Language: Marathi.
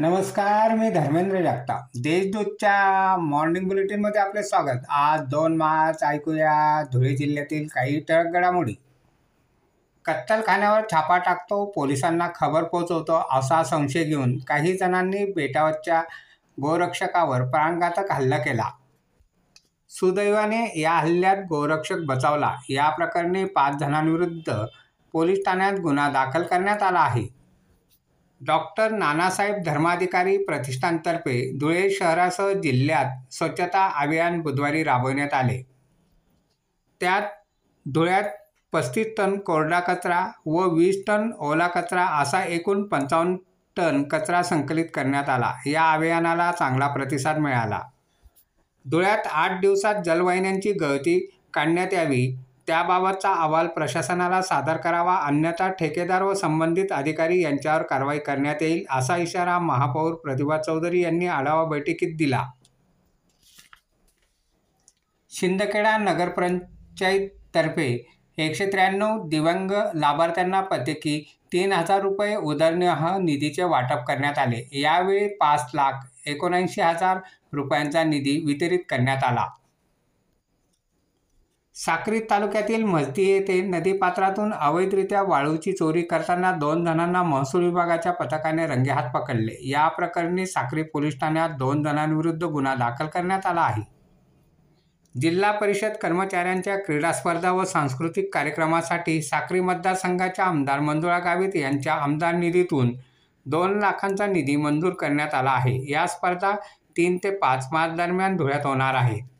नमस्कार मी धर्मेंद्र जगताप. देशदूतच्या मॉर्निंग बुलेटिनमध्ये आपले स्वागत. आज दोन मार्च ऐकूया धुळे जिल्ह्यातील काही टळक घडामोडी. कत्तलखान्यावर छापा टाकतो पोलिसांना खबर पोचवतो असा संशय घेऊन काही जणांनी बेटावरच्या गोरक्षकावर प्राणघातक हल्ला केला. सुदैवाने या हल्ल्यात गोरक्षक बचावला. या प्रकरणी पाच जणांविरुद्ध पोलीस ठाण्यात गुन्हा दाखल करण्यात आला आहे. डॉक्टर नानासाहेब धर्माधिकारी प्रतिष्ठानतर्फे धुळे शहरासह जिल्ह्यात स्वच्छता अभियान बुधवारी राबवण्यात आले. त्यात धुळ्यात पस्तीस टन कोरडा कचरा व वीस टन ओला कचरा असा एकूण पंचावन्न टन कचरा संकलित करण्यात आला. या अभियानाला चांगला प्रतिसाद मिळाला. धुळ्यात आठ दिवसात जलवाहिन्यांची गळती काढण्यात यावी त्याबाबतचा अहवाल प्रशासनाला सादर करावा अन्यथा ठेकेदार व संबंधित अधिकारी यांच्यावर कारवाई करण्यात येईल असा इशारा महापौर प्रतिभा चौधरी यांनी आढावा बैठकीत दिला. शिंदखेडा नगरपंचायततर्फे एकशे त्र्याण्णव दिव्यांग लाभार्थ्यांना प्रत्येकी तीन हजार रुपये उदरनिर्वाह निधीचे वाटप करण्यात आले. यावेळी पाच लाख एकोणऐंशी हजार रुपयांचा निधी वितरित करण्यात आला. साक्री तालुक्यातील मस्ती येथे नदीपात्रातून अवैधरित्या वाळूची चोरी करताना दोन जणांना महसूल विभागाच्या पथकाने रंगेहात पकडले. या प्रकरणी साक्री पोलीस ठाण्यात दोन जणांविरुद्ध गुन्हा दाखल करण्यात आला आहे. जिल्हा परिषद कर्मचाऱ्यांच्या क्रीडा स्पर्धा व सांस्कृतिक कार्यक्रमासाठी साक्री मतदारसंघाच्या आमदार मंजुळा गावित यांच्या आमदार निधीतून दोन लाखांचा निधी मंजूर करण्यात आला आहे. या स्पर्धा तीन ते पाच मार्च दरम्यान धुळ्यात होणार आहे.